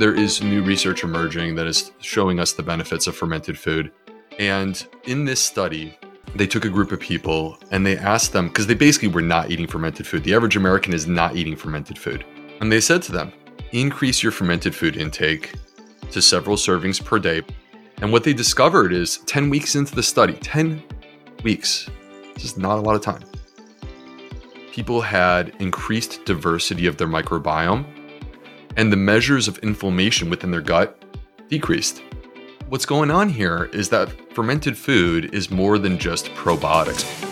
there is new research emerging that is showing us the benefits of fermented food. And in this study, they took a group of people and they asked them because they basically were not eating fermented food. The average American is not eating fermented food. And they said to them, increase your fermented food intake to several servings per day. And what they discovered is 10 weeks into the study, 10 weeks, just not a lot of time. People had increased diversity of their microbiome, and the measures of inflammation within their gut decreased. What's going on here is that fermented food is more than just probiotics.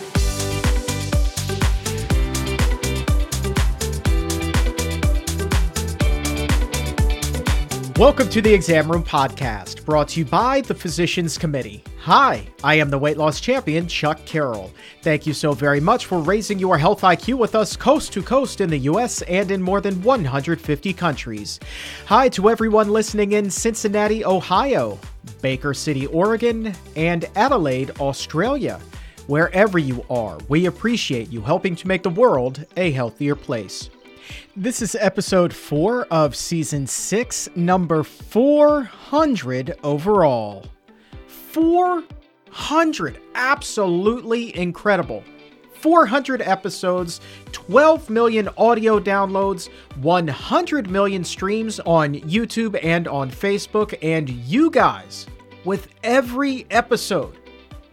Welcome to the Exam Room Podcast, brought to you by the Physicians Committee. Hi, I am the weight loss champion, Chuck Carroll. Thank you so very much for raising your health IQ with us coast to coast in the US and in more than 150 countries. Hi to everyone listening in Cincinnati, Ohio, Baker City, Oregon, and Adelaide, Australia. Wherever you are, we appreciate you helping to make the world a healthier place. This is episode four of season six, number 400 overall. 400! Absolutely incredible. 400 episodes, 12 million audio downloads, 100 million streams on YouTube and on Facebook, and you guys with every episode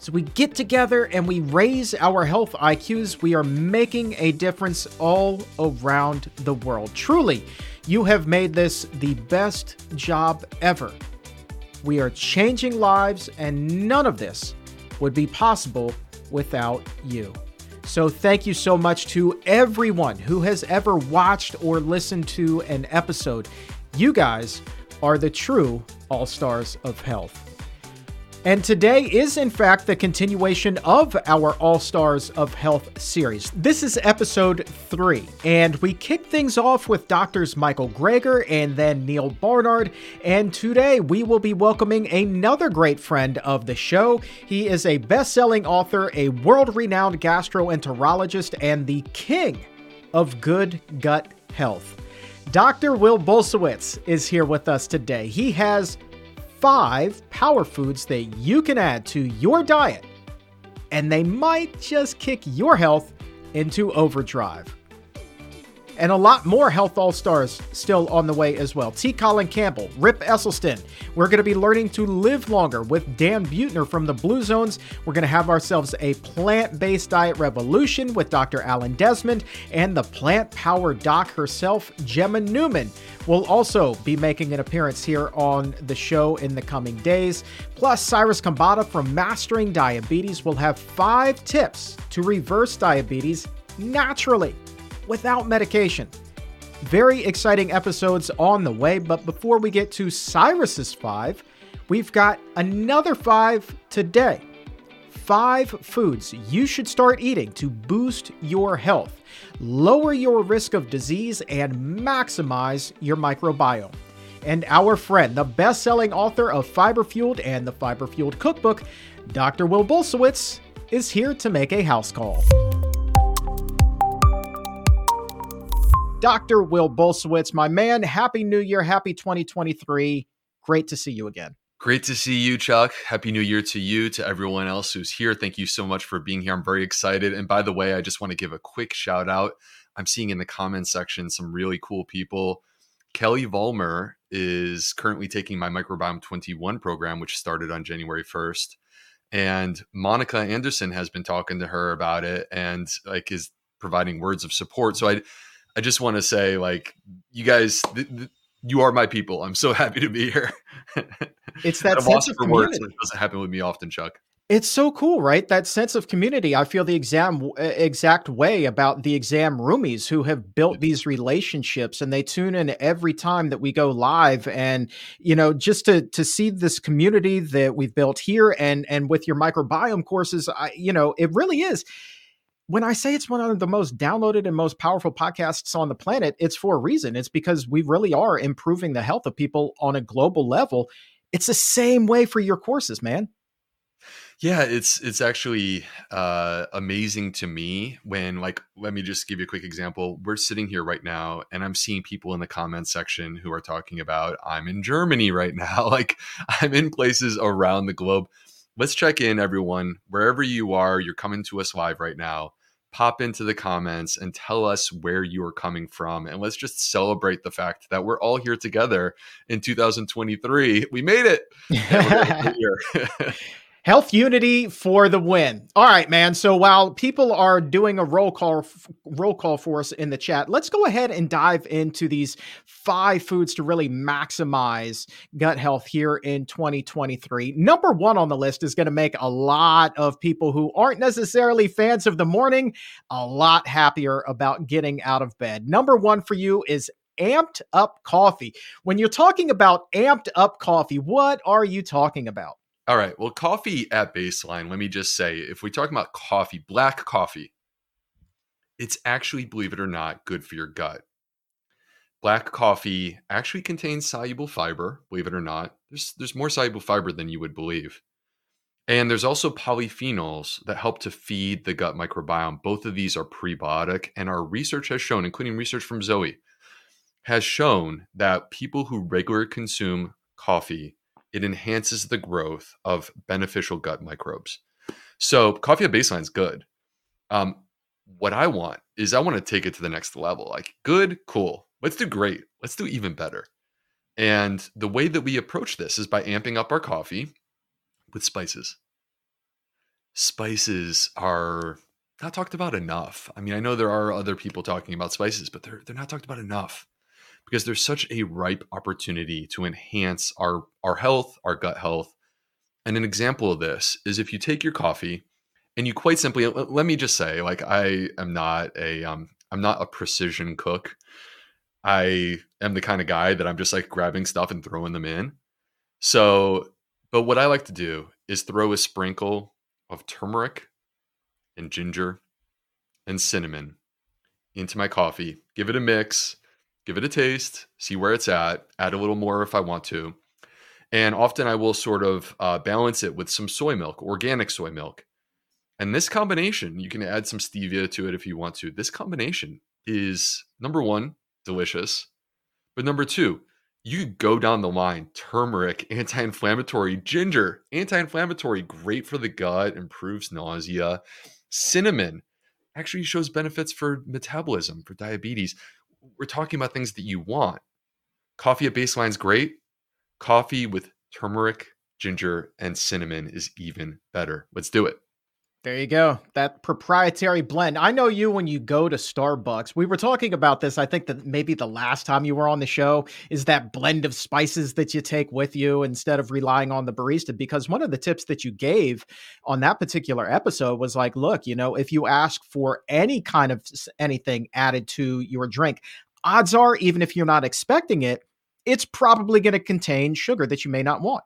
so we get together and we raise our health IQs. We are making a difference all around the world. Truly, you have made this the best job ever. We are changing lives, and none of this would be possible without you. So, thank you so much to everyone who has ever watched or listened to an episode. You guys are the true all stars of health. And today is, in fact, the continuation of our All Stars of Health series. This is episode three, and we kick things off with doctors Michael Greger and then Neal Barnard. And today we will be welcoming another great friend of the show. He is a best selling author, a world renowned gastroenterologist, and the king of good gut health. Dr. Will Bulsiewicz is here with us today. He has five power foods that you can add to your diet, and they might just kick your health into overdrive and a lot more Health All Stars still on the way as well. T. Colin Campbell, Rip Esselstyn. We're going to be learning to live longer with Dan Buettner from the Blue Zones. We're going to have ourselves a plant based diet revolution with Dr. Alan Desmond and the plant power doc herself, Gemma Newman. will also be making an appearance here on the show in the coming days. Plus, Cyrus Khambatta from Mastering Diabetes will have five tips to reverse diabetes naturally without medication. Very exciting episodes on the way, but before we get to Cyrus's five, we've got another five today. Five foods you should start eating to boost your health, lower your risk of disease, and maximize your microbiome. And our friend, the best selling author of Fiber Fueled and the Fiber Fueled Cookbook, Dr. Will Bulsiewicz, is here to make a house call. Dr. Will Bulsiewicz, my man, Happy New Year, Happy 2023. Great to see you again. Great to see you, Chuck. Happy New Year to you, to everyone else who's here. Thank you so much for being here. I'm very excited. And by the way, I just want to give a quick shout out. I'm seeing in the comments section some really cool people. Kelly Vollmer is currently taking my Microbiome 21 program, which started on January 1st. And Monica Anderson has been talking to her about it and like is providing words of support. So I I just want to say, like, you guys, th- th- you are my people. I'm so happy to be here. It's that sense of community. Words, it doesn't happen with me often, Chuck. It's so cool, right? That sense of community. I feel the exam exact way about the exam roomies who have built these relationships and they tune in every time that we go live and you know just to to see this community that we've built here and and with your microbiome courses, I you know, it really is when I say it's one of the most downloaded and most powerful podcasts on the planet, it's for a reason. It's because we really are improving the health of people on a global level. It's the same way for your courses, man. Yeah, it's it's actually uh, amazing to me when like let me just give you a quick example. We're sitting here right now, and I'm seeing people in the comments section who are talking about I'm in Germany right now, like I'm in places around the globe. Let's check in, everyone, wherever you are. You're coming to us live right now. Pop into the comments and tell us where you are coming from, and let's just celebrate the fact that we're all here together in 2023. We made it. Health Unity for the win. All right, man. So while people are doing a roll call roll call for us in the chat, let's go ahead and dive into these five foods to really maximize gut health here in 2023. Number 1 on the list is going to make a lot of people who aren't necessarily fans of the morning a lot happier about getting out of bed. Number 1 for you is amped up coffee. When you're talking about amped up coffee, what are you talking about? All right. Well, coffee at baseline, let me just say if we talk about coffee, black coffee, it's actually, believe it or not, good for your gut. Black coffee actually contains soluble fiber, believe it or not. There's, there's more soluble fiber than you would believe. And there's also polyphenols that help to feed the gut microbiome. Both of these are prebiotic, and our research has shown, including research from Zoe, has shown that people who regularly consume coffee it enhances the growth of beneficial gut microbes. So coffee at baseline is good. Um, what I want is I want to take it to the next level. Like good, cool. Let's do great. Let's do even better. And the way that we approach this is by amping up our coffee with spices. Spices are not talked about enough. I mean, I know there are other people talking about spices, but they're they're not talked about enough because there's such a ripe opportunity to enhance our our health, our gut health. And an example of this is if you take your coffee and you quite simply let me just say like I am not a um I'm not a precision cook. I am the kind of guy that I'm just like grabbing stuff and throwing them in. So, but what I like to do is throw a sprinkle of turmeric and ginger and cinnamon into my coffee, give it a mix, give it a taste, see where it's at, add a little more if I want to. And often I will sort of uh, balance it with some soy milk, organic soy milk. And this combination, you can add some stevia to it if you want to. This combination is number one, delicious. But number two, you go down the line turmeric, anti inflammatory, ginger, anti inflammatory, great for the gut, improves nausea. Cinnamon actually shows benefits for metabolism, for diabetes we're talking about things that you want. Coffee at baseline is great. Coffee with turmeric, ginger, and cinnamon is even better. Let's do it. There you go. That proprietary blend. I know you when you go to Starbucks. We were talking about this. I think that maybe the last time you were on the show is that blend of spices that you take with you instead of relying on the barista. Because one of the tips that you gave on that particular episode was like, look, you know, if you ask for any kind of anything added to your drink, odds are, even if you're not expecting it, it's probably going to contain sugar that you may not want.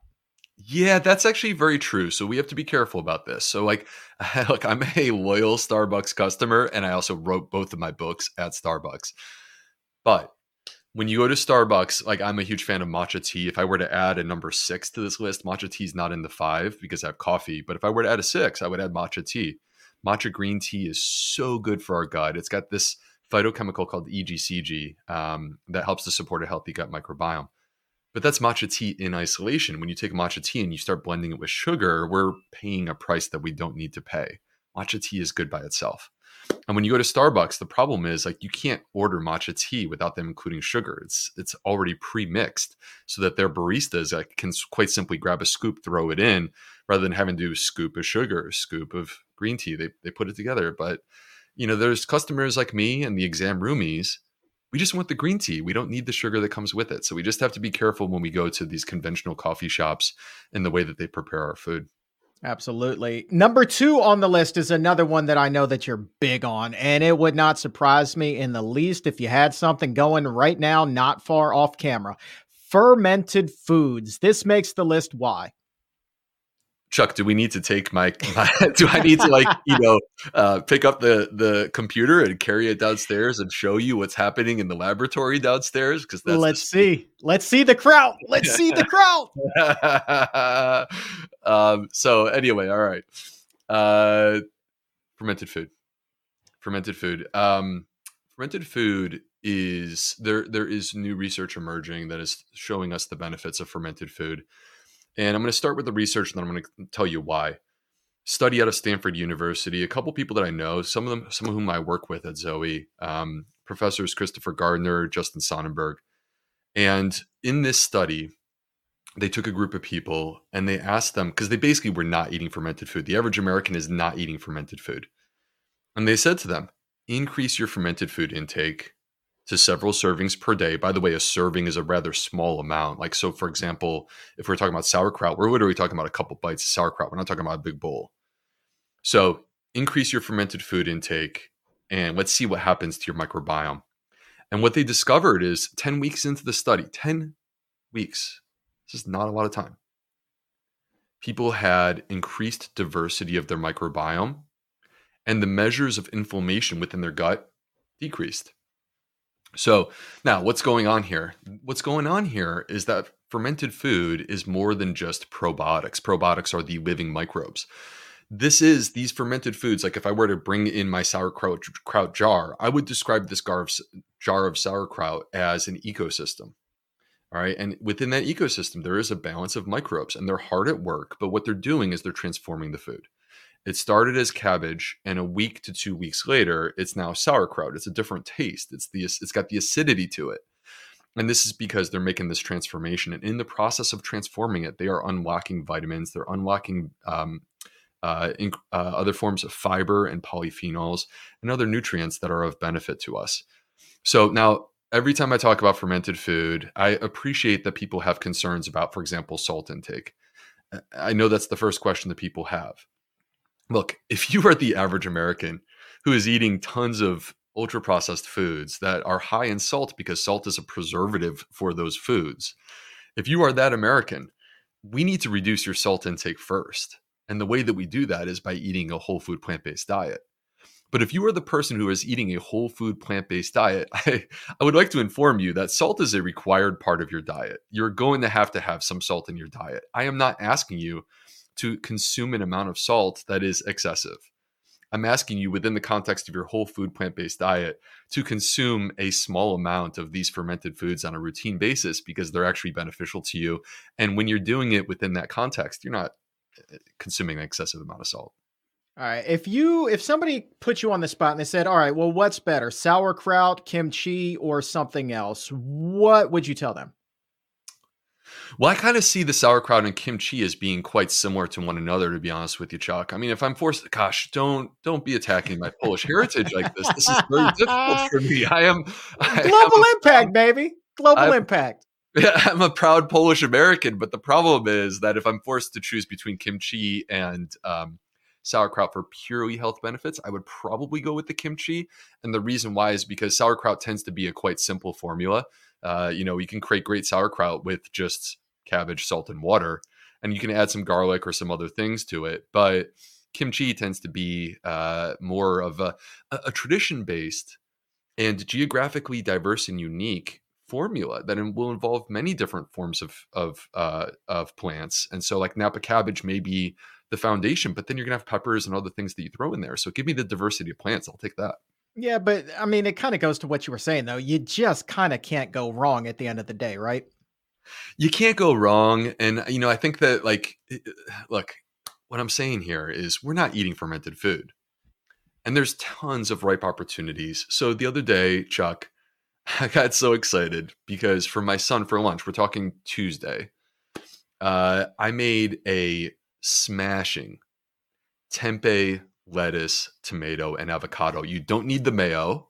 Yeah, that's actually very true. So we have to be careful about this. So like look, I'm a loyal Starbucks customer and I also wrote both of my books at Starbucks. But when you go to Starbucks, like I'm a huge fan of matcha tea. If I were to add a number six to this list, matcha tea is not in the five because I have coffee. But if I were to add a six, I would add matcha tea. Matcha green tea is so good for our gut. It's got this phytochemical called EGCG um, that helps to support a healthy gut microbiome. But that's matcha tea in isolation. When you take matcha tea and you start blending it with sugar, we're paying a price that we don't need to pay. Matcha tea is good by itself. And when you go to Starbucks, the problem is like you can't order matcha tea without them including sugar. It's it's already pre-mixed so that their baristas like, can quite simply grab a scoop, throw it in, rather than having to scoop of sugar, scoop of green tea. They they put it together. But you know, there's customers like me and the exam roomies we just want the green tea. We don't need the sugar that comes with it. So we just have to be careful when we go to these conventional coffee shops in the way that they prepare our food. Absolutely. Number two on the list is another one that I know that you're big on, and it would not surprise me in the least if you had something going right now, not far off camera. Fermented foods. This makes the list. Why? Chuck, do we need to take my, my do I need to like, you know, uh, pick up the the computer and carry it downstairs and show you what's happening in the laboratory downstairs? Because let's see, let's see the crowd. Let's see the crowd. um, so anyway, all right. Uh, fermented food. Fermented food. Um, fermented food is there. There is new research emerging that is showing us the benefits of fermented food, and I'm going to start with the research, and then I'm going to tell you why. Study out of Stanford University. A couple people that I know, some of them, some of whom I work with at Zoe, um, professors Christopher Gardner, Justin Sonnenberg, and in this study, they took a group of people and they asked them because they basically were not eating fermented food. The average American is not eating fermented food. And they said to them, increase your fermented food intake to several servings per day. By the way, a serving is a rather small amount. Like, so for example, if we're talking about sauerkraut, we're literally talking about a couple bites of sauerkraut. We're not talking about a big bowl. So increase your fermented food intake and let's see what happens to your microbiome. And what they discovered is 10 weeks into the study, 10 weeks, this is not a lot of time. People had increased diversity of their microbiome, and the measures of inflammation within their gut decreased. So, now what's going on here? What's going on here is that fermented food is more than just probiotics. Probiotics are the living microbes this is these fermented foods. Like if I were to bring in my sauerkraut kraut jar, I would describe this of, jar of sauerkraut as an ecosystem. All right. And within that ecosystem, there is a balance of microbes and they're hard at work. But what they're doing is they're transforming the food. It started as cabbage, and a week to two weeks later, it's now sauerkraut. It's a different taste. It's the it's got the acidity to it. And this is because they're making this transformation. And in the process of transforming it, they are unlocking vitamins, they're unlocking um, uh, uh, other forms of fiber and polyphenols and other nutrients that are of benefit to us. So now, every time I talk about fermented food, I appreciate that people have concerns about, for example, salt intake. I know that's the first question that people have. Look, if you are the average American who is eating tons of ultra processed foods that are high in salt because salt is a preservative for those foods, if you are that American, we need to reduce your salt intake first. And the way that we do that is by eating a whole food plant based diet. But if you are the person who is eating a whole food plant based diet, I, I would like to inform you that salt is a required part of your diet. You're going to have to have some salt in your diet. I am not asking you to consume an amount of salt that is excessive. I'm asking you within the context of your whole food plant based diet to consume a small amount of these fermented foods on a routine basis because they're actually beneficial to you. And when you're doing it within that context, you're not eh, consuming an excessive amount of salt. All right. If you if somebody put you on the spot and they said, "All right, well, what's better, sauerkraut, kimchi, or something else?" What would you tell them? Well, I kind of see the sauerkraut and kimchi as being quite similar to one another. To be honest with you, Chuck. I mean, if I'm forced, gosh, don't don't be attacking my Polish heritage like this. This is very difficult for me. I am I global am, impact, baby. Global I'm, impact. I'm a proud Polish American, but the problem is that if I'm forced to choose between kimchi and um, sauerkraut for purely health benefits, I would probably go with the kimchi. And the reason why is because sauerkraut tends to be a quite simple formula. Uh, you know, you can create great sauerkraut with just cabbage, salt, and water, and you can add some garlic or some other things to it. But kimchi tends to be uh, more of a, a tradition based and geographically diverse and unique formula that will involve many different forms of of uh, of plants. And so, like Napa cabbage may be the foundation, but then you're gonna have peppers and other things that you throw in there. So give me the diversity of plants. I'll take that. Yeah, but I mean, it kind of goes to what you were saying, though. You just kind of can't go wrong at the end of the day, right? You can't go wrong, and you know, I think that like, look, what I'm saying here is we're not eating fermented food, and there's tons of ripe opportunities. So the other day, Chuck, I got so excited because for my son for lunch, we're talking Tuesday. Uh, I made a smashing tempeh lettuce, tomato, and avocado. You don't need the mayo.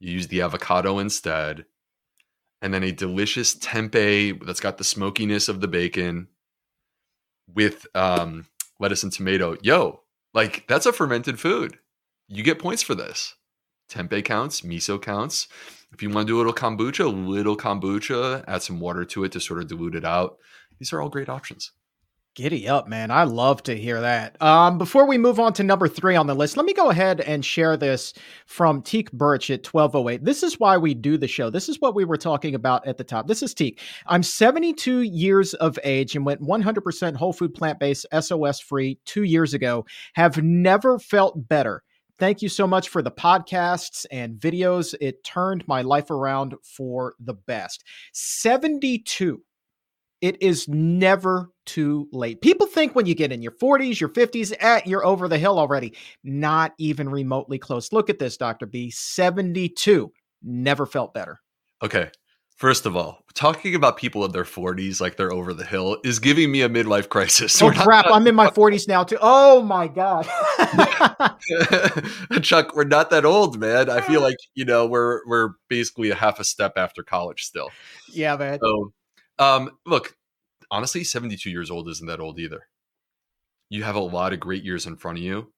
You use the avocado instead. And then a delicious tempeh that's got the smokiness of the bacon with um, lettuce and tomato. Yo, like that's a fermented food. You get points for this. Tempeh counts, miso counts. If you want to do a little kombucha, a little kombucha, add some water to it to sort of dilute it out. These are all great options. Giddy up, man. I love to hear that. Um, before we move on to number three on the list, let me go ahead and share this from Teak Birch at 1208. This is why we do the show. This is what we were talking about at the top. This is Teak. I'm 72 years of age and went 100% whole food plant based, SOS free two years ago. Have never felt better. Thank you so much for the podcasts and videos. It turned my life around for the best. 72 it is never too late. People think when you get in your 40s, your 50s, eh, you're over the hill already. Not even remotely close. Look at this, Dr. B. 72. Never felt better. Okay. First of all, talking about people in their 40s like they're over the hill is giving me a midlife crisis. Oh, crap. I'm in my 40s now, too. Oh, my God. Chuck, we're not that old, man. I feel like, you know, we're we're basically a half a step after college still. Yeah, man. So um, look, honestly, 72 years old isn't that old either. You have a lot of great years in front of you.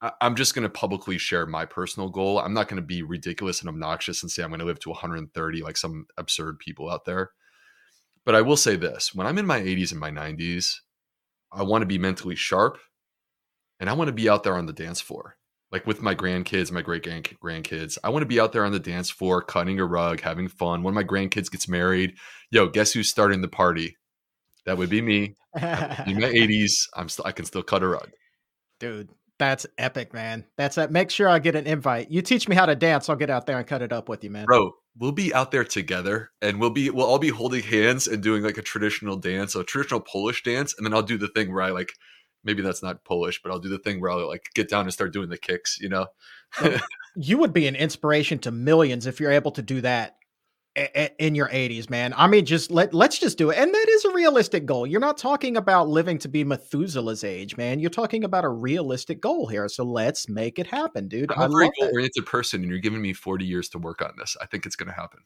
I- I'm just going to publicly share my personal goal. I'm not going to be ridiculous and obnoxious and say I'm going to live to 130 like some absurd people out there. But I will say this when I'm in my 80s and my 90s, I want to be mentally sharp and I want to be out there on the dance floor like with my grandkids, my great grandkids. I want to be out there on the dance floor, cutting a rug, having fun. When my grandkids gets married, yo, guess who's starting the party? That would be me. in my 80s, I'm still I can still cut a rug. Dude, that's epic, man. That's that. Make sure I get an invite. You teach me how to dance, I'll get out there and cut it up with you, man. Bro, we'll be out there together and we'll be we'll all be holding hands and doing like a traditional dance, a traditional Polish dance, and then I'll do the thing where I like maybe that's not Polish, but I'll do the thing where I'll like get down and start doing the kicks, you know? Oh, you would be an inspiration to millions if you're able to do that in your 80s man. I mean just let let's just do it. And that is a realistic goal. You're not talking about living to be methuselah's age man. You're talking about a realistic goal here. So let's make it happen dude. I'm a very goal-oriented person and you're giving me 40 years to work on this. I think it's going to happen.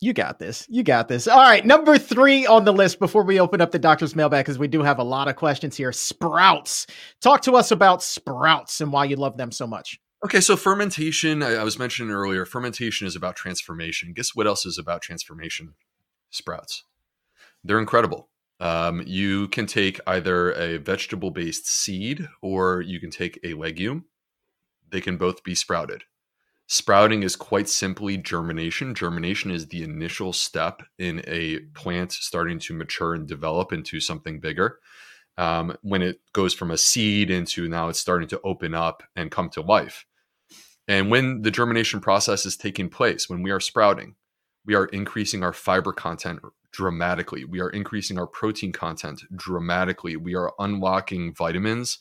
You got this. You got this. All right number three on the list before we open up the doctor's mailbag because we do have a lot of questions here. Sprouts. Talk to us about sprouts and why you love them so much Okay, so fermentation, I, I, was mentioning earlier, fermentation is about transformation. Guess what else is about transformation? Sprouts. They're incredible. Um, you can take either a vegetable based seed or you can take a legume. They can both be sprouted. Sprouting is quite simply germination. Germination is the initial step in a plant starting to mature and develop into something bigger um, when it goes from a seed into now it's starting to open up and come to life. And when the germination process is taking place, when we are sprouting, we are increasing our fiber content dramatically. We are increasing our protein content dramatically. We are unlocking vitamins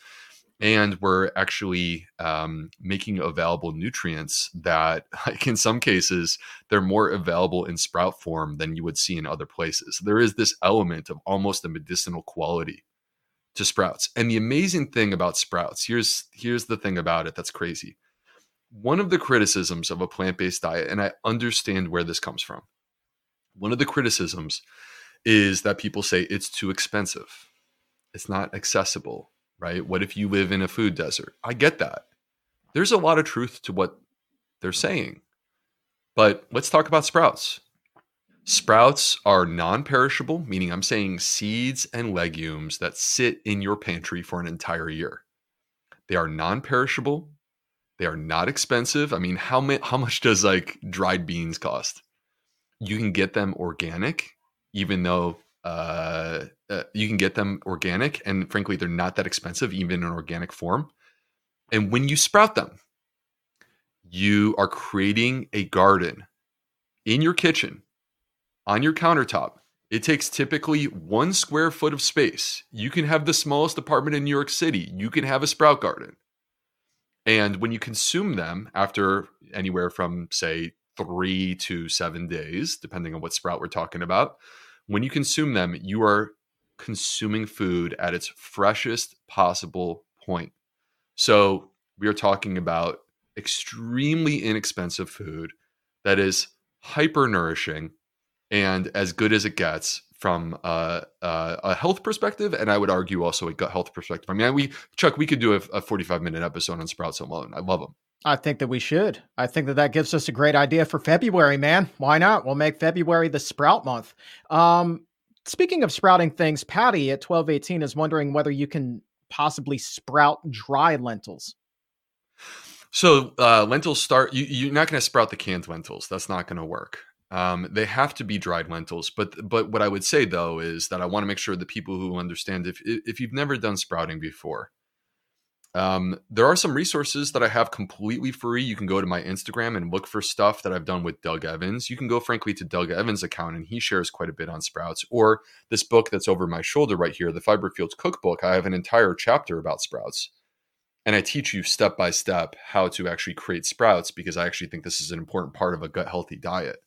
and we're actually um, making available nutrients that, like in some cases, they're more available in sprout form than you would see in other places. There is this element of almost a medicinal quality to sprouts. And the amazing thing about sprouts, here's here's the thing about it that's crazy. One of the criticisms of a plant-based diet and I understand where this comes from. One of the criticisms is that people say it's too expensive. It's not accessible, right? What if you live in a food desert? I get that. There's a lot of truth to what they're saying. But let's talk about sprouts. Sprouts are non perishable, meaning I'm saying seeds and legumes that sit in your pantry for an entire year. They are non perishable. They are not expensive. I mean, how, ma- how much does like dried beans cost? You can get them organic, even though uh, uh, you can get them organic. And frankly, they're not that expensive, even in organic form. And when you sprout them, you are creating a garden in your kitchen on your countertop, it takes typically one square foot of space. You can have the smallest apartment in New York City. You can have a sprout garden. And when you consume them after anywhere from, say, three to seven days, depending on what sprout we're talking about, when you consume them, you are consuming food at its freshest possible point. So we are talking about extremely inexpensive food that is hyper nourishing and as good as it gets from uh, uh, a health perspective, and I would argue also a gut health perspective. I mean, we Chuck, we could do a, a forty-five minute episode on sprouts alone. I love them. I think that we should. I think that that gives us a great idea for February, man. Why not? We'll make February the sprout month. Um, Speaking of sprouting things, Patty at 1218 is wondering whether you can possibly sprout dry lentils. So uh, lentils start. You, you're not going to sprout the canned lentils. That's not going to work. Um, they have to be dried lentils. But but what I would say though is that I want to make sure that people who understand if if you've never done sprouting before, um, there are some resources that I have completely free. You can go to my Instagram and look for stuff that I've done with Doug Evans. You can go, frankly, to Doug Evans' account, and he shares quite a bit on sprouts. Or this book that's over my shoulder right here, the Fiber Fueled Cookbook. I have an entire chapter about sprouts, and I teach you step by step how to actually create sprouts because I actually think this is an important part of a gut healthy diet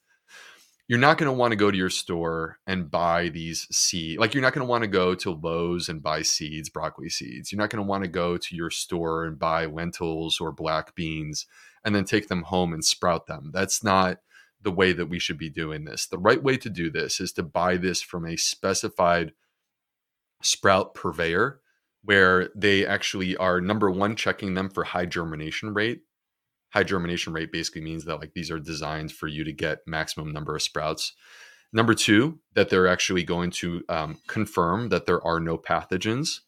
you're not going to want to go to your store and buy these seeds. Like you're not going to want to go to Lowe's and buy seeds, broccoli seeds. You're not going to want to go to your store and buy lentils or black beans and then take them home and sprout them. That's not the way that we should be doing this. The right way to do this is to buy this from a specified sprout purveyor where they actually are number one checking them for high germination rate high germination rate basically means that like these are designed for you to get maximum number of sprouts. Number two, that they're actually going to um, confirm that there are no pathogens.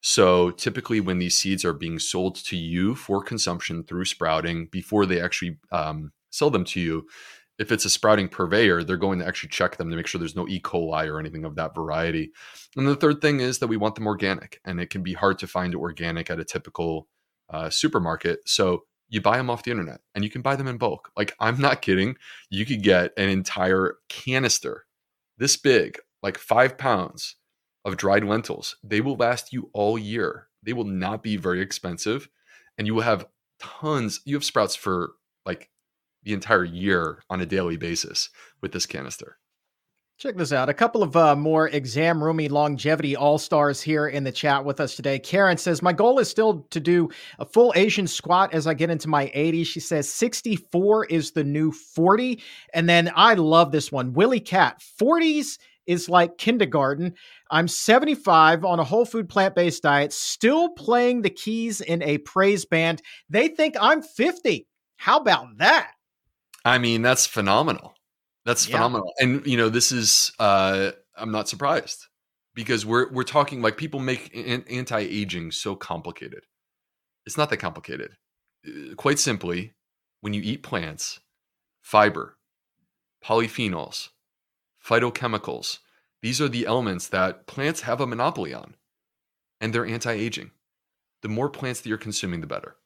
So typically, when these seeds are being sold to you for consumption through sprouting, before they actually um, sell them to you, if it's a sprouting purveyor, they're going to actually check them to make sure there's no E. coli or anything of that variety. And the third thing is that we want them organic, and it can be hard to find organic at a typical uh, supermarket. So you buy them off the internet and you can buy them in bulk. Like, I'm not kidding. You could get an entire canister this big, like five pounds of dried lentils. They will last you all year. They will not be very expensive. And you will have tons, you have sprouts for like the entire year on a daily basis with this canister. Check this out. A couple of uh, more exam roomy longevity all stars here in the chat with us today. Karen says, My goal is still to do a full Asian squat as I get into my 80s. She says 64 is the new 40. And then I love this one. Willie Cat, 40s is like kindergarten. I'm 75 on a whole food plant based diet, still playing the keys in a praise band. They think I'm 50. How about that? I mean, that's phenomenal. That's yeah. phenomenal. And you know, this is uh I'm not surprised because we're we're talking like people make an- anti-aging so complicated. It's not that complicated. Uh, quite simply, when you eat plants, fiber, polyphenols, phytochemicals, these are the elements that plants have a monopoly on. And they're anti-aging. The more plants that you're consuming, the better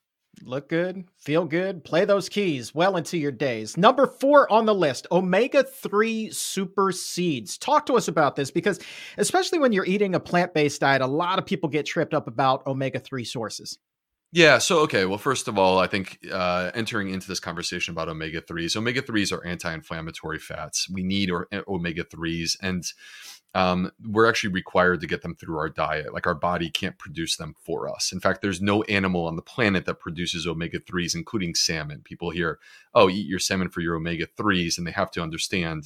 look good, feel good, play those keys well into your days. Number four on the list omega 3 super seeds. Talk to us about this because, especially when you're eating a plant based diet, a lot of people get tripped up about omega 3 sources. Yeah. So, okay. Well, first of all, I think uh, entering into this conversation about omega 3s, omega 3s are anti inflammatory fats. We need or, omega 3s. And um, we're actually required to get them through our diet. Like our body can't produce them for us. In fact, there's no animal on the planet that produces omega 3s, including salmon. People hear, oh, eat your salmon for your omega 3s, and they have to understand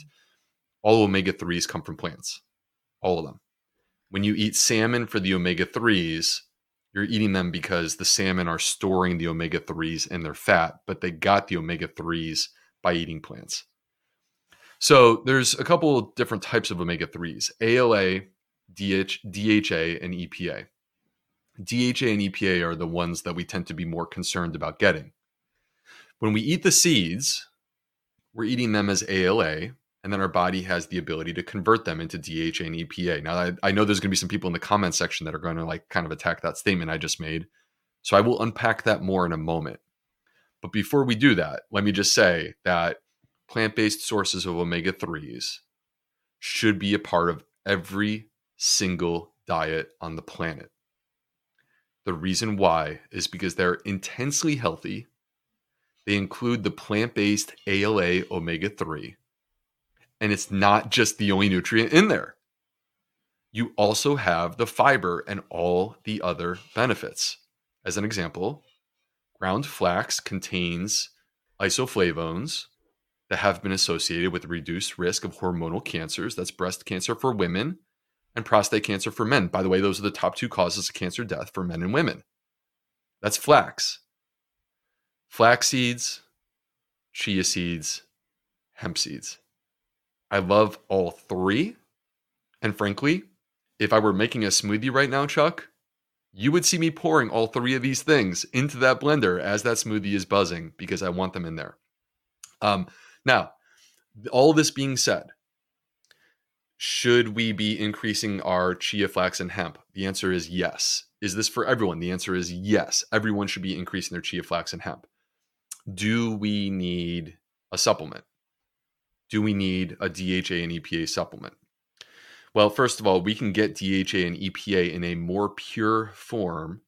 all omega 3s come from plants, all of them. When you eat salmon for the omega 3s, you're eating them because the salmon are storing the omega 3s in their fat, but they got the omega 3s by eating plants. So there's a couple different types of omega 3s ALA, DH, DHA, and EPA. DHA and EPA are the ones that we tend to be more concerned about getting. When we eat the seeds, we're eating them as ALA, and then our body has the ability to convert them into DHA and EPA. Now, I, I know there's going to be some people in the comment section that are going to like kind of attack that statement I just made. So I will unpack that more in a moment. But before we do that, let me just say that plant based sources of omega 3s should be a part of every single diet on the planet. The reason why is because they're intensely healthy. They include the plant based ALA omega 3, and it's not just the only nutrient in there. You also have the fiber and all the other benefits. As an example, ground flax contains isoflavones, that have been associated with reduced risk of hormonal cancers. That's breast cancer for women and prostate cancer for men. By the way, those are the top two causes of cancer death for men and women. That's flax. Flax seeds, chia seeds, hemp seeds. I love all three. And frankly, if I were making a smoothie right now, Chuck, you would see me pouring all three of these things into that blender as that smoothie is buzzing because I want them in there. Um, now, all this being said, should we be increasing our chia flax and hemp? The answer is yes. Is this for everyone? The answer is yes. Everyone should be increasing their chia flax and hemp. Do we need a supplement? Do we need a DHA and EPA supplement? Well, first of all, we can get DHA and EPA in a more pure form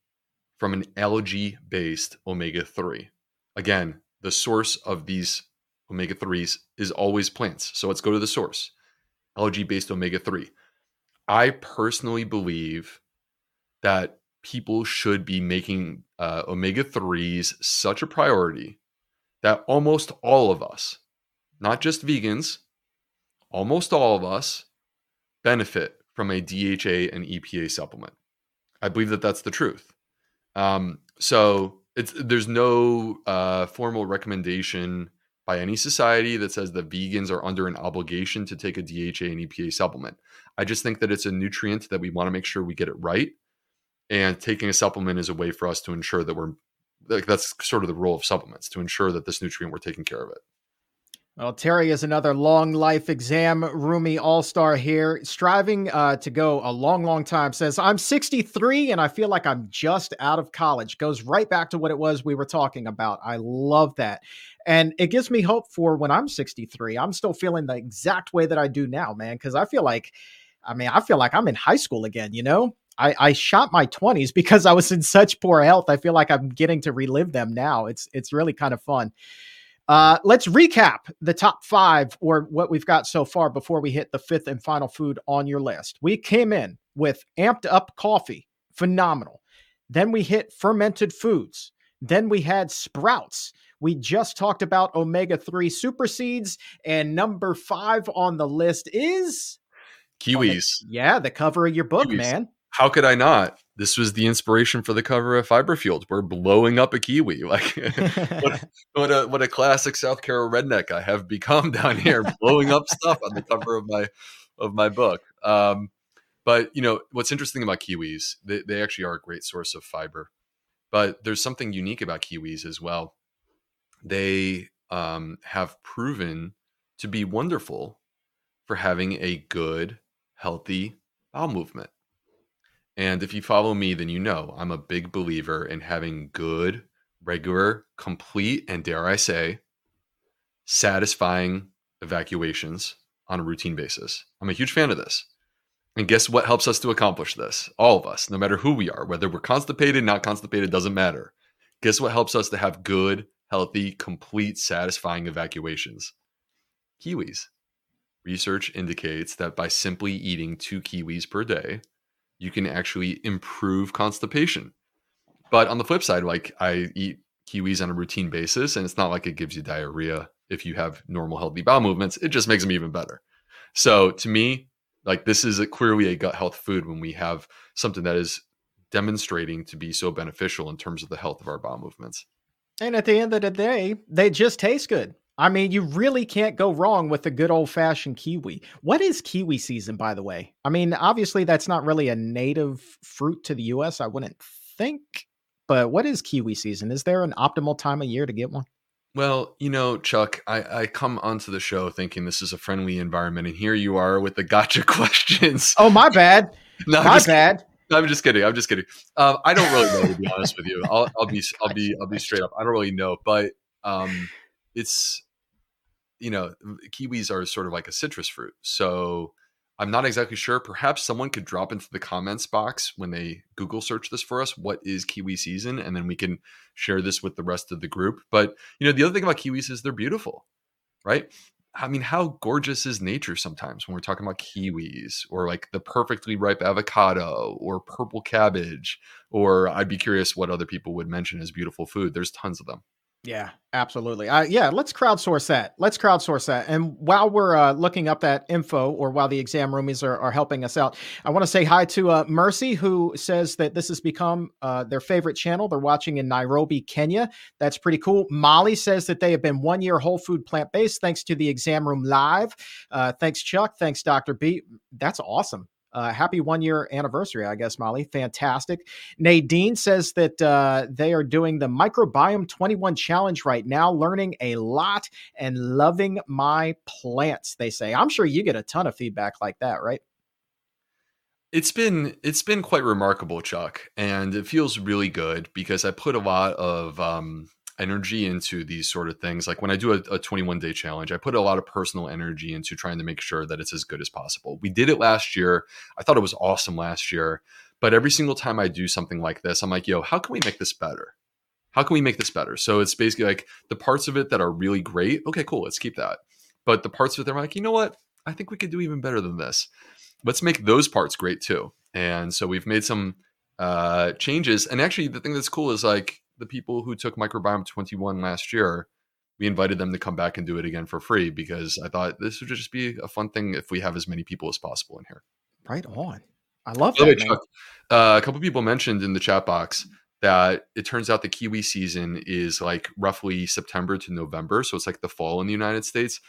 from an algae based omega 3. Again, the source of these omega 3s is always plants. So let's go to the source algae based omega 3. I personally believe that people should be making uh, omega 3s such a priority that almost all of us, not just vegans, almost all of us benefit from a DHA and EPA supplement. I believe that that's the truth. Um, so it's there's no uh, formal recommendation by any society that says that vegans are under an obligation to take a DHA and EPA supplement. I just think that it's a nutrient that we want to make sure we get it right. And taking a supplement is a way for us to ensure that we're like that's sort of the role of supplements to ensure that this nutrient we're taking care of it. Well, Terry is another long life exam roomy all star here, striving uh, to go a long, long time. Says, I'm 63 and I feel like I'm just out of college. Goes right back to what it was we were talking about. I love that. And it gives me hope for when I'm 63. I'm still feeling the exact way that I do now, man, because I feel like, I mean, I feel like I'm in high school again, you know? I, I shot my 20s because I was in such poor health. I feel like I'm getting to relive them now. It's it's really kind of fun. Uh, let's recap the top five or what we've got so far before we hit the fifth and final food on your list. We came in with amped up coffee, phenomenal. Then we hit fermented foods. Then we had sprouts. We just talked about omega 3 super seeds. And number five on the list is kiwis. The, yeah, the cover of your book, kiwis. man. How could I not? This was the inspiration for the cover of Fiber Fueled. We're blowing up a kiwi. Like what, what, a what a classic South Carolina redneck I have become down here, blowing up stuff on the cover of my of my book. Um, but you know what's interesting about kiwis? They, they actually are a great source of fiber. But there's something unique about kiwis as well. They um, have proven to be wonderful for having a good, healthy bowel movement. And if you follow me, then you know I'm a big believer in having good, regular, complete, and dare I say, satisfying evacuations on a routine basis. I'm a huge fan of this. And guess what helps us to accomplish this? All of us, no matter who we are, whether we're constipated, not constipated, doesn't matter. Guess what helps us to have good, healthy, complete, satisfying evacuations? Kiwis. Research indicates that by simply eating two kiwis per day, you can actually improve constipation. But on the flip side, like I eat kiwis on a routine basis, and it's not like it gives you diarrhea if you have normal, healthy bowel movements. It just makes them even better. So to me, like this is a, clearly a gut health food when we have something that is demonstrating to be so beneficial in terms of the health of our bowel movements. And at the end of the day, they just taste good. I mean, you really can't go wrong with a good old fashioned kiwi. What is kiwi season, by the way? I mean, obviously, that's not really a native fruit to the US, I wouldn't think. But what is kiwi season? Is there an optimal time of year to get one? Well, you know, Chuck, I, I come onto the show thinking this is a friendly environment, and here you are with the gotcha questions. Oh, my bad. no, my just, bad. I'm just kidding. I'm just kidding. Um, I don't really know, to be honest with you. I'll, I'll be, I'll be, I'll be straight up. I don't really know, but um, it's you know, kiwis are sort of like a citrus fruit. So I'm not exactly sure. Perhaps someone could drop into the comments box when they Google search this for us. What is kiwi season? And then we can share this with the rest of the group. But, you know, the other thing about kiwis is they're beautiful, right? I mean, how gorgeous is nature sometimes when we're talking about kiwis or like the perfectly ripe avocado or purple cabbage? Or I'd be curious what other people would mention as beautiful food. There's tons of them. Yeah, absolutely. Uh, yeah, let's crowdsource that. Let's crowdsource that. And while we're uh, looking up that info, or while the exam roomies are, are helping us out, I want to say hi to uh, Mercy, who says that this has become uh, their favorite channel. They're watching in Nairobi, Kenya. That's pretty cool. Molly says that they have been one year whole food plant based thanks to the exam room live. Uh, thanks, Chuck. Thanks, Dr. B. That's awesome. Uh, happy one year anniversary, I guess, Molly. Fantastic. Nadine says that uh, they are doing the Microbiome 21 challenge right now, learning a lot and loving my plants, they say. I'm sure you get a ton of feedback like that, right? It's been it's been quite remarkable, Chuck, and it feels really good because I put a lot of um, energy into these sort of things. Like when I do a, a 21 day challenge, I put a lot of personal energy into trying to make sure that it's as good as possible. We did it last year. I thought it was awesome last year. But every single time I do something like this, I'm like, yo, how can we make this better? How can we make this better? So it's basically like the parts of it that are really great. Okay, cool. Let's keep that. But the parts of it that are like, you know what? I think we could do even better than this. Let's make those parts great too. And so we've made some uh, changes. And actually, the thing that's cool is like the people who took Microbiome 21 last year, we invited them to come back and do it again for free because I thought this would just be a fun thing if we have as many people as possible in here. Right on. I love that. Way, Chuck, uh, a couple people mentioned in the chat box that it turns out the kiwi season is like roughly September to November. So it's like the fall in the United States,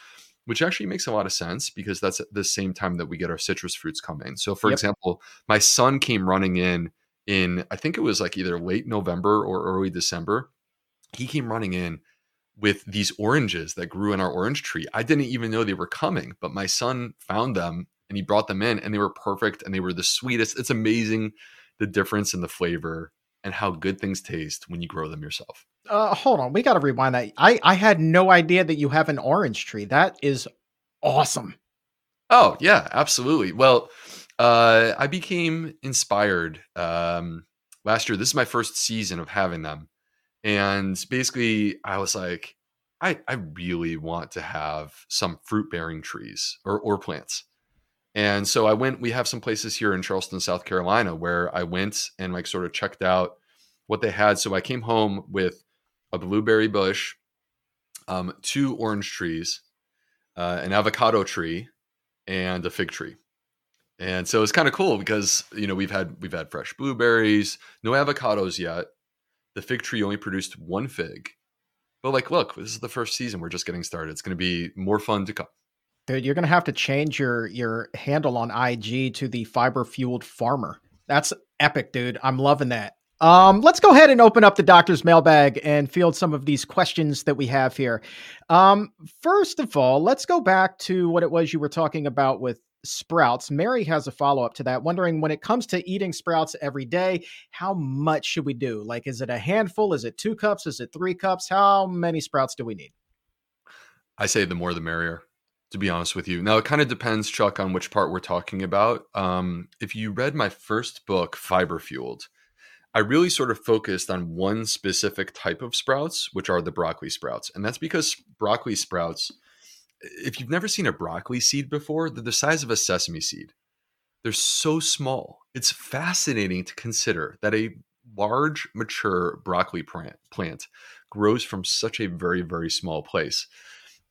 which actually makes a lot of sense because that's the same time that we get our citrus fruits coming. So, for yep. example, my son came running in in I think it was like either late November or early December. He came running in with these oranges that grew in our orange tree. I didn't even know they were coming, but my son found them and he brought them in and they were perfect and they were the sweetest. It's amazing the difference in the flavor and how good things taste when you grow them yourself. Uh, hold on, we got to rewind that. I I had no idea that you have an orange tree. That is awesome. Oh yeah, absolutely. Well, uh, I became inspired um, last year. This is my first season of having them, and basically, I was like, I I really want to have some fruit bearing trees or or plants. And so I went. We have some places here in Charleston, South Carolina, where I went and like sort of checked out what they had. So I came home with a blueberry bush, um, two orange trees, uh, an avocado tree, and a fig tree and so it's kind of cool because you know we've had we've had fresh blueberries no avocados yet. The fig tree only produced one fig. But like look this is the first season we're just getting started. It's going to be more fun to come. Dude you're going to have to change your your handle on ig to the fiber fueled farmer. That's epic dude. I'm loving that. Um, let's go ahead and open up the doctor's mailbag and field some of these questions that we have here. Um, first of all, let's go back to what it was you were talking about with sprouts. Mary has a follow up to that, wondering when it comes to eating sprouts every day, how much should we do? Like, is it a handful? Is it two cups? Is it three cups? How many sprouts do we need? I say the more the merrier, to be honest with you. Now, it kind of depends, Chuck, on which part we're talking about. Um, if you read my first book, Fiber Fueled, I really sort of focused on one specific type of sprouts, which are the broccoli sprouts. And that's because broccoli sprouts if you've never seen a broccoli seed before, they're the size of a sesame seed. They're so small. It's fascinating to consider that a large, mature broccoli plant, grows from such a very, very small place.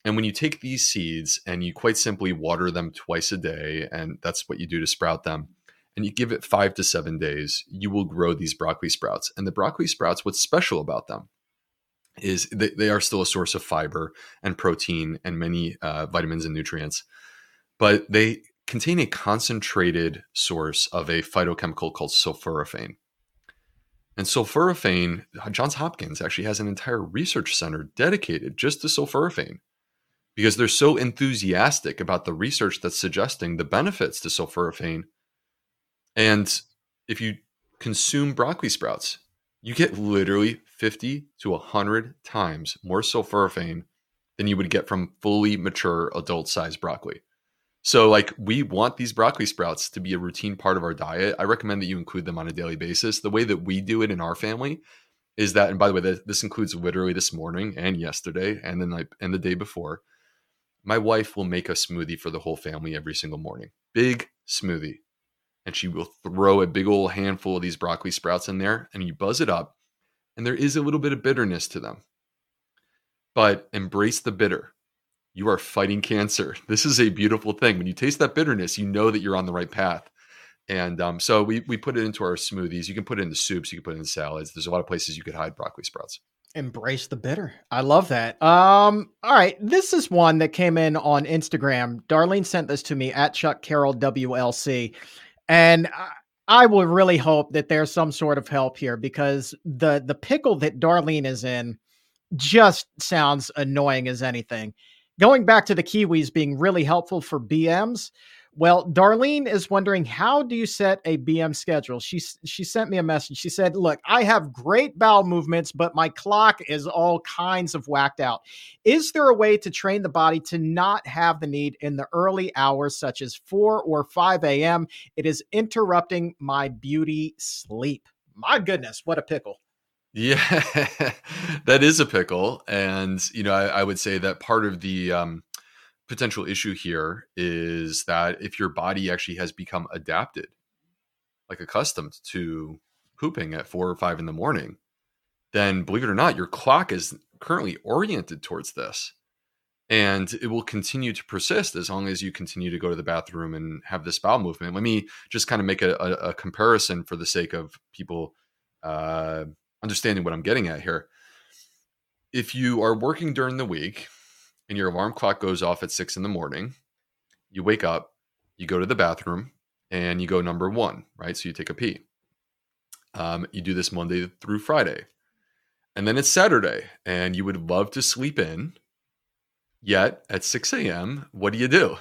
And when you take these seeds and you quite simply water them twice a day, and that's what you do to sprout them, and you give it five to seven days, you will grow these broccoli sprouts. And the broccoli sprouts, what's special about them is they, they are still a source of fiber and protein and many uh, vitamins and nutrients, but they contain a concentrated source of a phytochemical called sulforaphane. And sulforaphane, Johns Hopkins actually has an entire research center dedicated just to sulforaphane because they're so enthusiastic about the research that's suggesting the benefits to sulforaphane. And if you consume broccoli sprouts, you get literally 50 to 100 times more sulforaphane than you would get from fully mature adult sized broccoli. So, like, we want these broccoli sprouts to be a routine part of our diet. I recommend that you include them on a daily basis. The way that we do it in our family is that, and by the way, this includes literally this morning and yesterday and then like and the day before. My wife will make a smoothie for the whole family every single morning. Big smoothie and she will throw a big old handful of these broccoli sprouts in there and you buzz it up and there is a little bit of bitterness to them but embrace the bitter. You are fighting cancer. This is a beautiful thing. When you taste that bitterness, you know that you're on the right path. And um, so we we put it into our smoothies. You can put it in the soups. You can put it in salads. There's a lot of places you could hide broccoli sprouts. Embrace the bitter. I love that. Um, all right. This is one that came in on Instagram. Darlene sent this to me at Chuck Carroll WLC. And I, will really hope that there's some sort of help here because the the pickle that Darlene is in just sounds annoying as anything. Going back to the Kiwis being really helpful for BMs, well, Darlene is wondering how do you set a BM schedule? She she sent me a message. She said, "Look, I have great bowel movements, but my clock is all kinds of whacked out. Is there a way to train the body to not have the need in the early hours, such as 4 or 5 a.m.? It is interrupting my beauty sleep." My goodness, what a pickle! Yeah, that is a pickle, and you know, I, I would say that part of the um, potential issue here is that if your body actually has become adapted, like accustomed to pooping at four or five in the morning, then believe it or not, your clock is currently oriented towards this. And it will continue to persist as long as you continue to go to the bathroom and have this bowel movement. Let me just kind of make a, a, a comparison for the sake of people uh, understanding what I'm getting at here. If you are working during the week and your alarm clock goes off at six in the morning, you wake up, you go to the bathroom, and you go number one, right? So you take a pee. Um, you do this Monday through Friday. And then it's Saturday, and you would love to sleep in. Yet at 6 a.m., what do you do?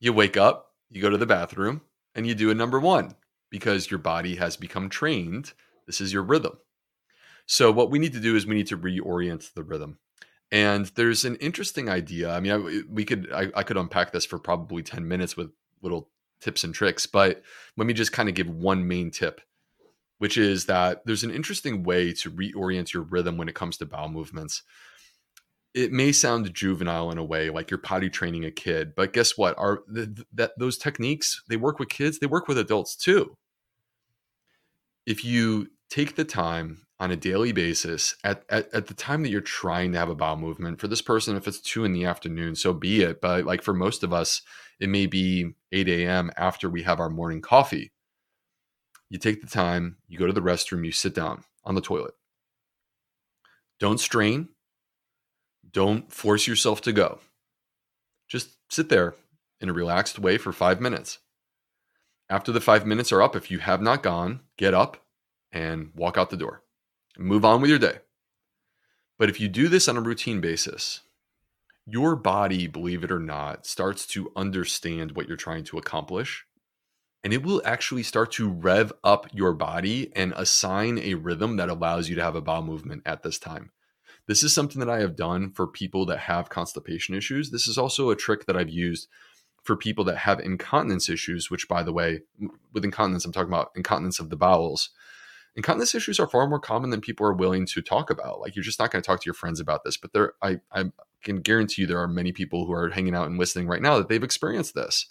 You wake up, you go to the bathroom, and you do a number one because your body has become trained. This is your rhythm. So, what we need to do is we need to reorient the rhythm. And there's an interesting idea. I mean, I, we could I, I could unpack this for probably 10 minutes with little tips and tricks, but let me just kind of give one main tip, which is that there's an interesting way to reorient your rhythm when it comes to bowel movements. It may sound juvenile in a way, like you're potty training a kid, but guess what? Are that those techniques they work with kids, they work with adults too. If you take the time on a daily basis at, at, at the time that you're trying to have a bowel movement for this person if it's two in the afternoon so be it. But like for most of us it may be 8 a.m after we have our morning coffee. You take the time you go to the restroom you sit down on the toilet. Don't strain. Don't force yourself to go. Just sit there in a relaxed way for five minutes. After the five minutes are up if you have not gone get up and walk out the door move on with your day. But if you do this on a routine basis, your body, believe it or not, starts to understand what you're trying to accomplish. And it will actually start to rev up your body and assign a rhythm that allows you to have a bowel movement at this time. This is something that I have done for people that have constipation issues. This is also a trick that I've used for people that have incontinence issues, which, by the way, with incontinence, I'm talking about incontinence of the bowels incontinence issues are far more common than people are willing to talk about. Like you're just not going to talk to your friends about this, but there, I, I can guarantee you there are many people who are hanging out and listening right now that they've experienced this.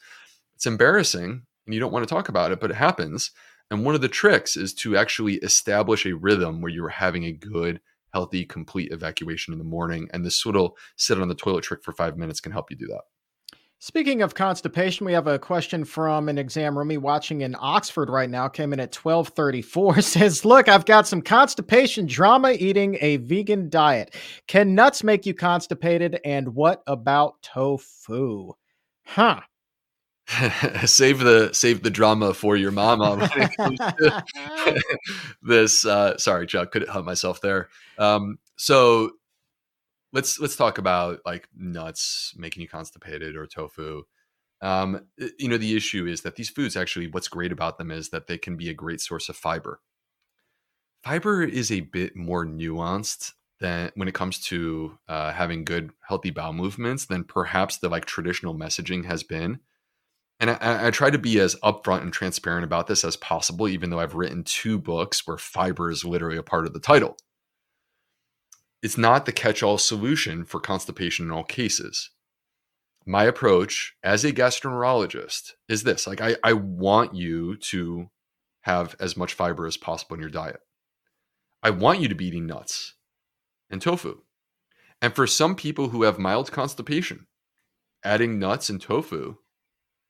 It's embarrassing and you don't want to talk about it, but it happens. And one of the tricks is to actually establish a rhythm where you're having a good, healthy, complete evacuation in the morning. And this little sit on the toilet trick for five minutes can help you do that. Speaking of constipation, we have a question from an exam roomie watching in Oxford right now. Came in at twelve thirty four. Says, "Look, I've got some constipation drama eating a vegan diet. Can nuts make you constipated? And what about tofu? Huh? save the save the drama for your mama. this, uh, sorry, Chuck, couldn't help myself there. Um, so let's let's talk about like nuts making you constipated or tofu. Um, you know, the issue is that these foods actually, what's great about them is that they can be a great source of fiber. Fiber is a bit more nuanced than when it comes to uh, having good, healthy bowel movements than perhaps the like traditional messaging has been. And I, I, try to be as upfront and transparent about this as possible, even though I've written two books where fiber is literally a part of the title it's not the catch all solution for constipation in all cases. My approach as a gastroenterologist is this like, I, I want you to have as much fiber as possible in your diet. I want you to be eating nuts and tofu. And for some people who have mild constipation, adding nuts and tofu,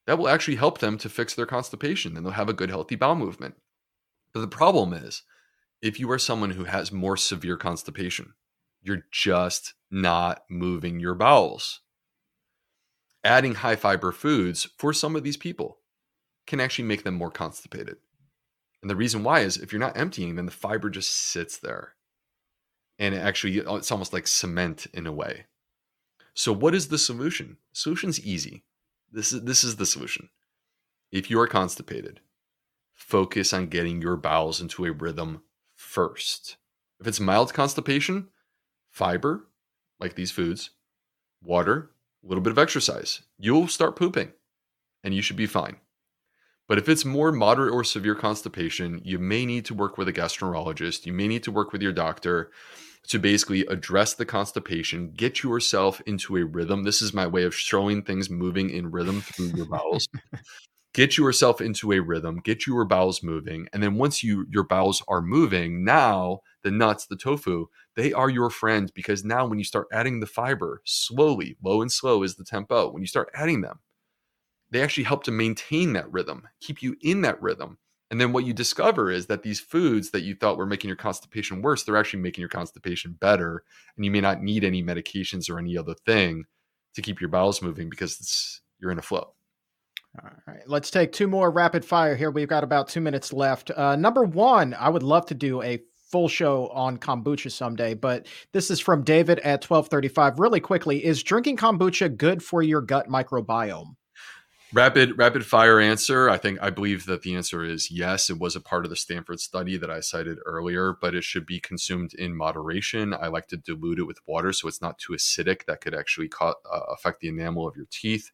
that will actually help them to fix their constipation and they'll have a good, healthy bowel movement. But the problem is, if you are someone who has more severe constipation, you're just not moving your bowels. Adding high fiber foods for some of these people can actually make them more constipated. And the reason why is if you're not emptying, then the fiber just sits there. And it actually, it's almost like cement in a way. So, what is the solution? Solution's easy. This is this is the solution. If you are constipated, focus on getting your bowels into a rhythm first. If it's mild constipation, fiber, like these foods, water, a little bit of exercise, you'll start pooping and you should be fine. But if it's more moderate or severe constipation, you may need to work with a gastroenterologist. You may need to work with your doctor to basically address the constipation, get yourself into a rhythm. This is my way of showing things moving in rhythm through your bowels. get yourself into a rhythm, get your bowels moving, and then once you your bowels are moving, now the nuts, the tofu, they are your friends because now when you start adding the fiber slowly, low and slow is the tempo. When you start adding them, they actually help to maintain that rhythm, keep you in that rhythm. And then what you discover is that these foods that you thought were making your constipation worse, they're actually making your constipation better. And you may not need any medications or any other thing to keep your bowels moving because you're in a flow. All right, let's take two more rapid fire here. We've got about two minutes left. Uh, number one, I would love to do a full show on kombucha someday, but this is from David at 1235. Really quickly, is drinking kombucha good for your gut microbiome? Rapid rapid fire answer. I think I believe that the answer is yes. It was a part of the Stanford study that I cited earlier, but it should be consumed in moderation. I like to dilute it with water so it's not too acidic. That could actually uh, affect the enamel of your teeth.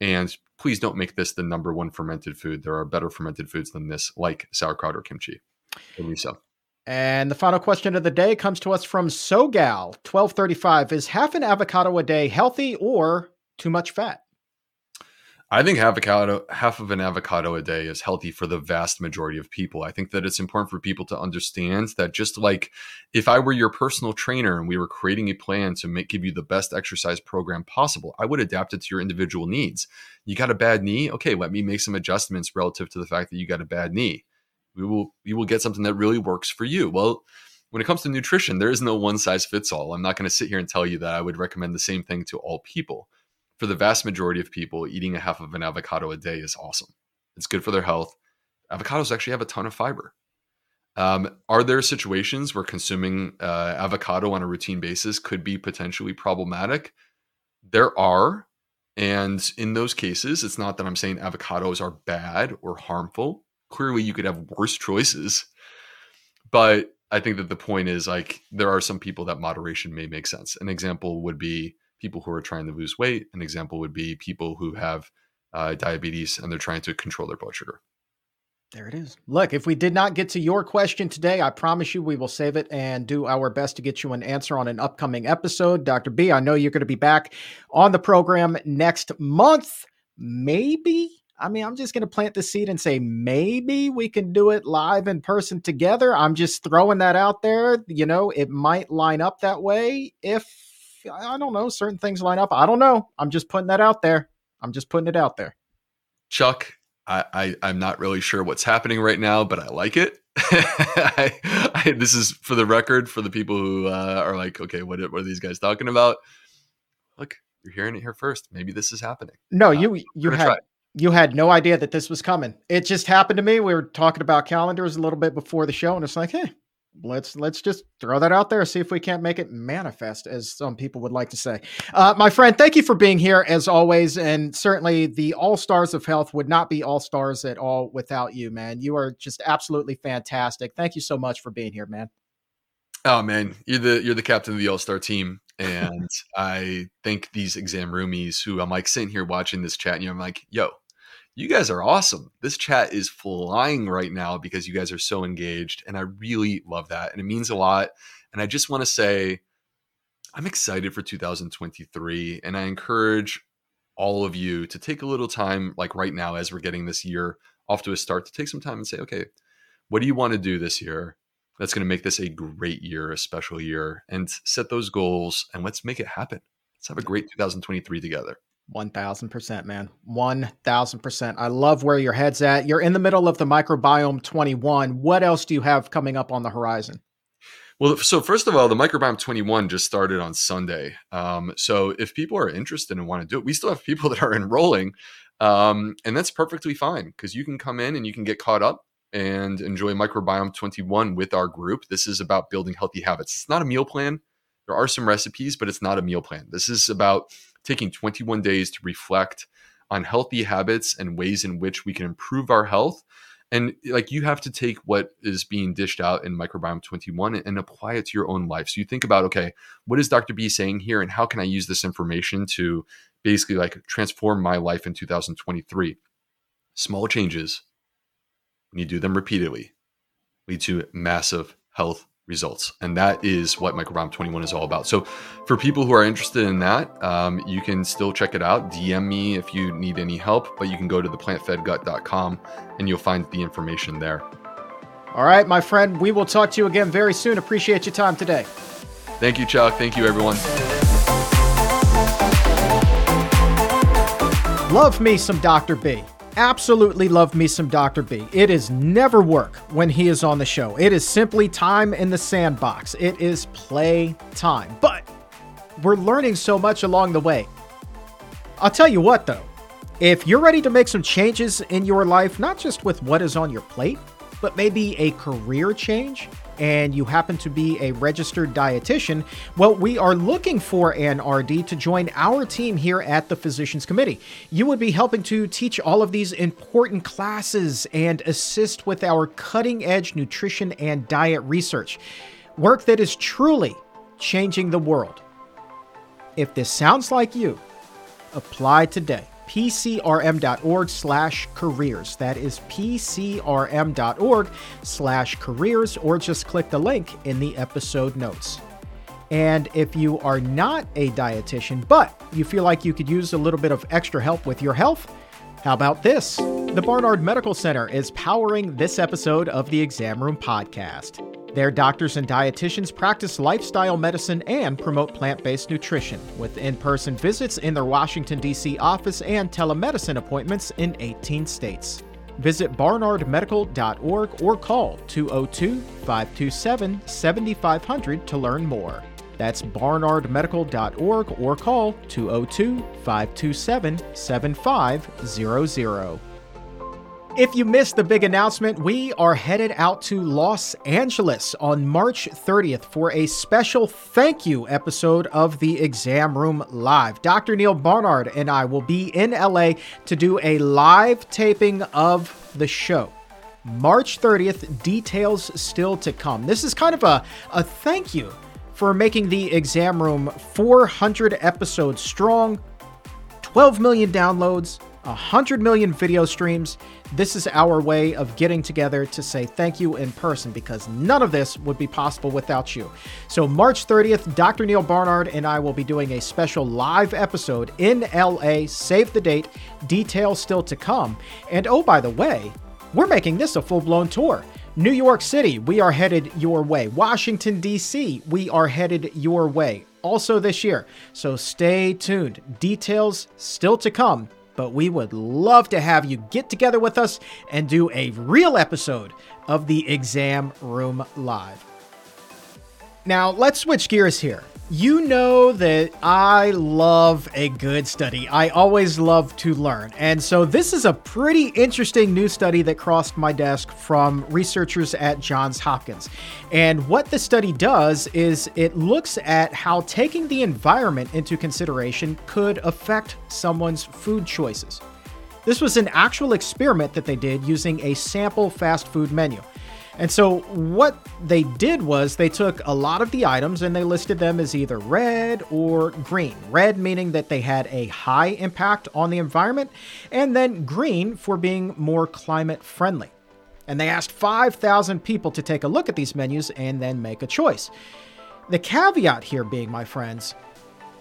And please don't make this the number one fermented food. There are better fermented foods than this, like sauerkraut or kimchi. Lisa. And the final question of the day comes to us from Sogal, 1235. Is half an avocado a day healthy or too much fat? I think avocado, half of an avocado a day is healthy for the vast majority of people. I think that it's important for people to understand that just like if I were your personal trainer and we were creating a plan to make give you the best exercise program possible, I would adapt it to your individual needs. You got a bad knee? Okay, let me make some adjustments relative to the fact that you got a bad knee. We will we will get something that really works for you. Well, when it comes to nutrition, there is no one size fits all. I'm not going to sit here and tell you that I would recommend the same thing to all people for the vast majority of people, eating a half of an avocado a day is awesome. It's good for their health. Avocados actually have a ton of fiber. Um, are there situations where consuming uh, avocado on a routine basis could be potentially problematic? There are. And in those cases, it's not that I'm saying avocados are bad or harmful. Clearly, you could have worse choices. But I think that the point is like there are some people that moderation may make sense. An example would be people who are trying to lose weight. An example would be people who have uh, diabetes and they're trying to control their blood sugar. There it is. Look, if we did not get to your question today, I promise you we will save it and do our best to get you an answer on an upcoming episode. Dr. B, I know you're going to be back on the program next month. Maybe. I mean, I'm just going to plant the seed and say maybe we can do it live in person together. I'm just throwing that out there. You know, it might line up that way if I don't know, certain things line up. I don't know. I'm just putting that out there. I'm just putting it out there. Chuck, I, I am not really sure what's happening right now, but I like it. I, I, this is for the record for the people who uh, are like, okay, what, what are these guys talking about? Look, you're hearing it here first. Maybe this is happening. No, uh, you you had. You had no idea that this was coming. It just happened to me. We were talking about calendars a little bit before the show, and it's like, hey, let's let's just throw that out there see if we can't make it manifest as some people would like to say uh, my friend thank you for being here as always and certainly the all stars of health would not be all stars at all without you man you are just absolutely fantastic thank you so much for being here man oh man you're the you're the captain of the all-star team and i think these exam roomies who i'm like sitting here watching this chat and i'm like yo you guys are awesome. This chat is flying right now because you guys are so engaged. And I really love that. And it means a lot. And I just want to say, I'm excited for 2023. And I encourage all of you to take a little time, like right now, as we're getting this year off to a start, to take some time and say, okay, what do you want to do this year? that's going to make this a great year, a special year, and set those goals and let's make it happen. Let's have a great 2023 together. 1000%, man. 1000%. I love where your head's at. You're in the middle of the microbiome 21. What else do you have coming up on the horizon? Well, so first of all, the Microbiome 21 just started on Sunday. Um, so if people are interested and want to do it, we still have people that are enrolling. Um, and that's perfectly fine because you can come in and you can get caught up and enjoy Microbiome 21 with our group. This is about building healthy habits. It's not a meal plan. There are some recipes, but it's not a meal plan. This is about taking 21 days to reflect on healthy habits and ways in which we can improve our health. And like you have to take what is being dished out in microbiome 21 and apply it to your own life. So you think about okay what is dr b saying here and how can i use this information to basically like transform my life in 2023 small changes. When you do them repeatedly. Lead to massive health results. And that is what Microbiome 21 is all about. So, for people who are interested in that, um, you can still check it out. DM me if you need any help, but you can go to theplantfedgut.com and you'll find the information there. All right, my friend, we will talk to you again very soon. Appreciate your time today. Thank you, Chuck. Thank you, everyone. Love me some Dr. B absolutely love me some Dr. B. It is never work when he is on the show. It is simply time in the sandbox. It is play time. But we're learning so much along the way. I'll tell you what though, if you're ready to make some changes in your life, not just with what is on your plate, but maybe a career change, and you happen to be a registered dietitian, well, we are looking for an RD to join our team here at the Physicians Committee. You would be helping to teach all of these important classes and assist with our cutting edge nutrition and diet research. Work that is truly changing the world. If this sounds like you, apply today pcrm.org slash careers. That is pcrm.org slash careers, or just click the link in the episode notes. And if you are not a dietitian, but you feel like you could use a little bit of extra help with your health, how about this? The Barnard Medical Center is powering this episode of the Exam Room Podcast. Their doctors and dietitians practice lifestyle medicine and promote plant based nutrition, with in person visits in their Washington, D.C. office and telemedicine appointments in 18 states. Visit barnardmedical.org or call 202 527 7500 to learn more. That's barnardmedical.org or call 202 527 7500. If you missed the big announcement, we are headed out to Los Angeles on March 30th for a special thank you episode of the Exam Room Live. Dr. Neal Barnard and I will be in LA to do a live taping of the show. March 30th, details still to come. This is kind of a, a thank you for making the Exam Room 400 episodes strong, 12 million downloads, 100 million video streams. This is our way of getting together to say thank you in person because none of this would be possible without you. So, March 30th, Dr. Neal Barnard and I will be doing a special live episode in LA. Save the date, details still to come. And oh, by the way, we're making this a full blown tour. New York City, we are headed your way. Washington, D.C., we are headed your way also this year. So stay tuned. Details still to come but we would love to have you get together with us and do a real episode of the Exam Room Live. Now, let's switch gears here. You know that I love a good study. I always love to learn. And so, this is a pretty interesting new study that crossed my desk from researchers at Johns Hopkins. And what the study does is it looks at how taking the environment into consideration could affect someone's food choices. This was an actual experiment that they did using a sample fast food menu. And so what they did was they took a lot of the items and they listed them as either red or green. Red meaning that they had a high impact on the environment, and then green for being more climate friendly. And they asked 5,000 people to take a look at these menus and then make a choice. The caveat here being, my friends,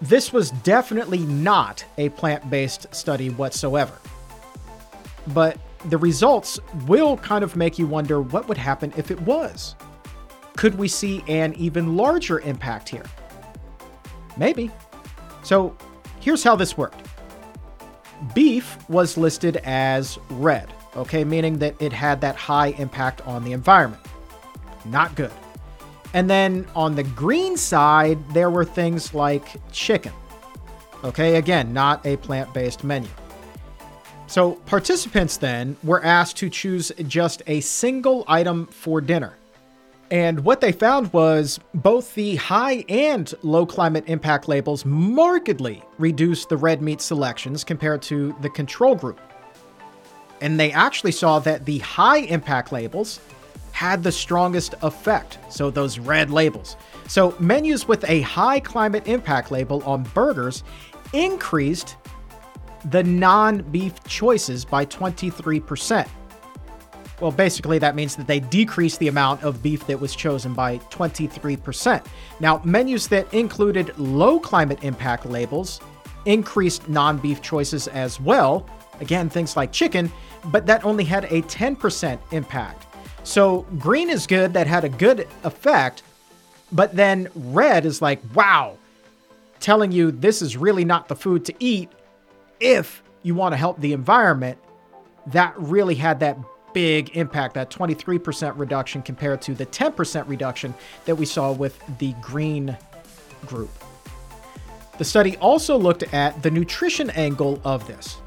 this was definitely not a plant based study whatsoever. But the results will kind of make you wonder what would happen if it was. could we see an even larger impact here? Maybe. So here's how this worked beef was listed as red, okay, meaning that it had that high impact on the environment. Not good. And then on the green side, there were things like chicken. Okay, again, not a plant based menu. So, participants then were asked to choose just a single item for dinner. And what they found was both the high and low climate impact labels markedly reduced the red meat selections compared to the control group. And they actually saw that the high impact labels had the strongest effect. So, those red labels. So, menus with a high climate impact label on burgers increased the non beef choices by 23%. Well, basically, that means that they decreased the amount of beef that was chosen by 23%. Now, menus that included low climate impact labels increased non beef choices as well. Again, things like chicken, but that only had a 10% impact. So green is good, that had a good effect, but then red is like, wow, telling you this is really not the food to eat if you want to help the environment. That really had that big impact, that 23% reduction compared to the 10% reduction that we saw with the green group. The study also looked at the nutrition angle of this.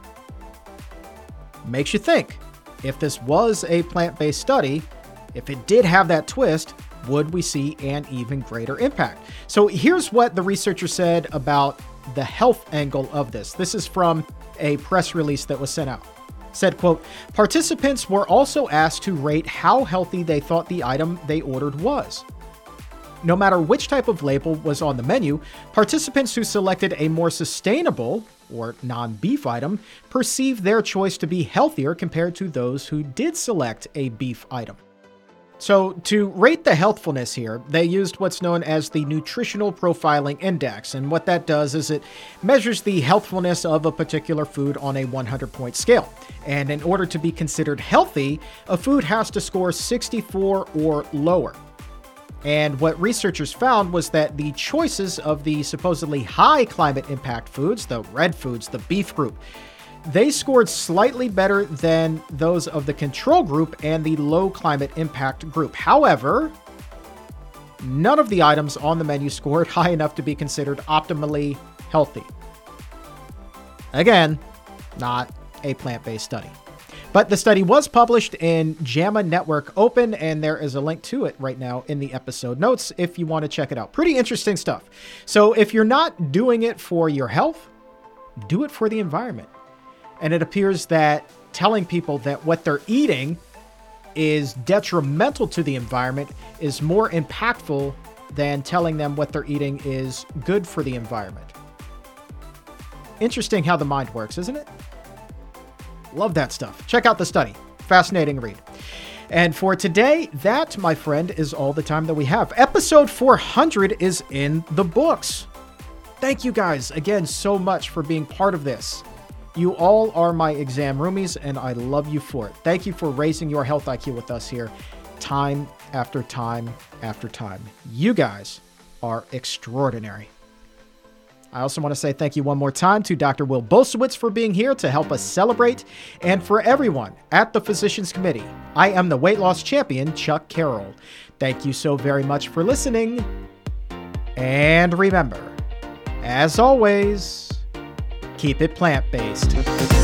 Makes you think if this was a plant based study, if it did have that twist, would we see an even greater impact? So here's what the researcher said about the health angle of this. This is from a press release that was sent out. Said, quote, participants were also asked to rate how healthy they thought the item they ordered was. No matter which type of label was on the menu, participants who selected a more sustainable or non beef item perceived their choice to be healthier compared to those who did select a beef item. So, to rate the healthfulness here, they used what's known as the Nutritional Profiling Index. And what that does is it measures the healthfulness of a particular food on a 100 point scale. And in order to be considered healthy, a food has to score 64 or lower. And what researchers found was that the choices of the supposedly high climate impact foods, the red foods, the beef group, they scored slightly better than those of the control group and the low climate impact group. However, none of the items on the menu scored high enough to be considered optimally healthy. Again, not a plant based study. But the study was published in JAMA Network Open, and there is a link to it right now in the episode notes if you want to check it out. Pretty interesting stuff. So, if you're not doing it for your health, do it for the environment. And it appears that telling people that what they're eating is detrimental to the environment is more impactful than telling them what they're eating is good for the environment. Interesting how the mind works, isn't it? Love that stuff. Check out the study. Fascinating read. And for today, that, my friend, is all the time that we have. Episode 400 is in the books. Thank you guys again so much for being part of this. You all are my exam roomies, and I love you for it. Thank you for raising your health IQ with us here, time after time after time. You guys are extraordinary. I also want to say thank you one more time to Dr. Will Bulsiewicz for being here to help us celebrate, and for everyone at the Physicians Committee. I am the weight loss champion, Chuck Carroll. Thank you so very much for listening. And remember, as always, keep it plant based.